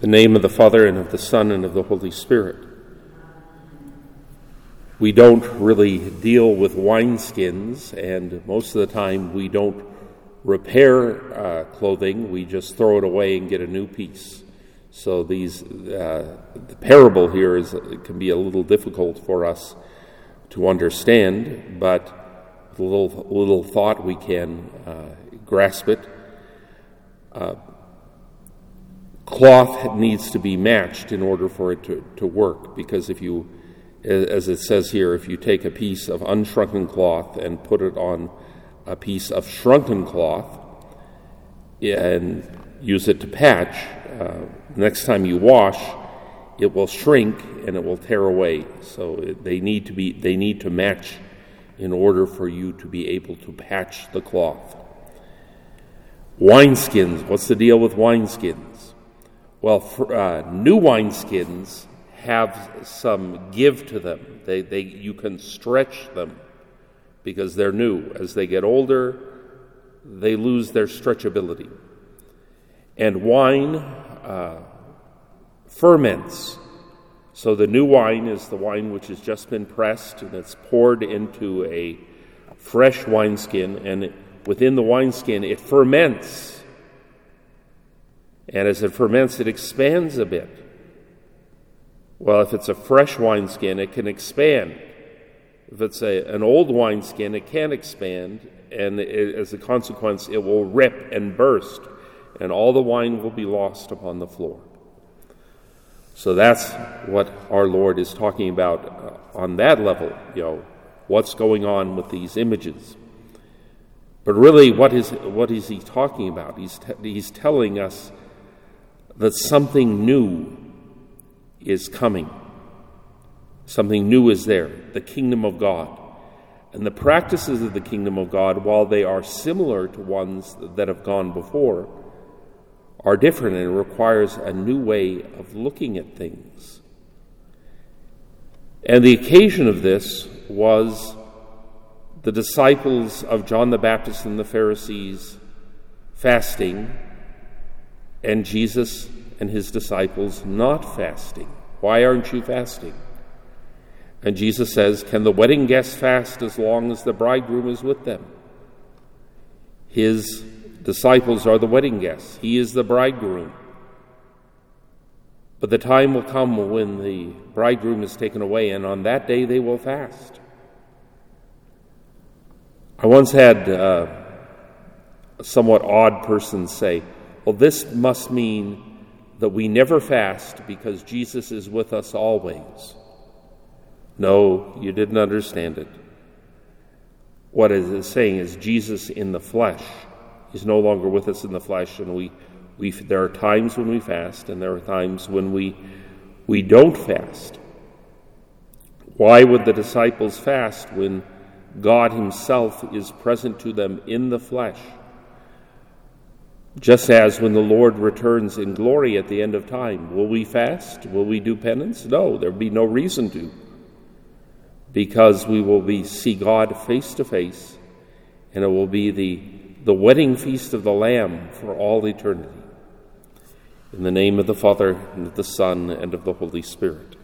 the name of the Father, and of the Son, and of the Holy Spirit. We don't really deal with wineskins, and most of the time we don't repair uh, clothing, we just throw it away and get a new piece. So these, uh, the parable here is can be a little difficult for us to understand, but with a little, little thought we can uh, grasp it. Cloth needs to be matched in order for it to, to work, because if you, as it says here, if you take a piece of unshrunken cloth and put it on a piece of shrunken cloth and use it to patch, uh, next time you wash, it will shrink and it will tear away. So they need to be they need to match in order for you to be able to patch the cloth. Wineskins. What's the deal with wineskins? Well, for, uh, new wineskins have some give to them. They, they, you can stretch them because they're new. As they get older, they lose their stretchability. And wine uh, ferments. So the new wine is the wine which has just been pressed and it's poured into a fresh wineskin, and within the wineskin it ferments and as it ferments, it expands a bit. Well, if it's a fresh wineskin, it can expand. If it's a, an old wineskin, it can't expand, and it, as a consequence, it will rip and burst, and all the wine will be lost upon the floor. So that's what our Lord is talking about uh, on that level, you know, what's going on with these images. But really, what is, what is he talking about? He's, he's telling us that something new is coming. Something new is there, the kingdom of God. And the practices of the kingdom of God, while they are similar to ones that have gone before, are different and requires a new way of looking at things. And the occasion of this was the disciples of John the Baptist and the Pharisees fasting and Jesus and his disciples not fasting. Why aren't you fasting? And Jesus says, Can the wedding guests fast as long as the bridegroom is with them? His disciples are the wedding guests, he is the bridegroom. But the time will come when the bridegroom is taken away, and on that day they will fast. I once had uh, a somewhat odd person say, well, this must mean that we never fast because Jesus is with us always. No, you didn't understand it. What it is saying is Jesus in the flesh. He's no longer with us in the flesh, and we, we there are times when we fast, and there are times when we we don't fast. Why would the disciples fast when God Himself is present to them in the flesh? Just as when the Lord returns in glory at the end of time, will we fast? Will we do penance? No, there'll be no reason to. Because we will be see God face to face, and it will be the, the wedding feast of the Lamb for all eternity. In the name of the Father, and of the Son, and of the Holy Spirit.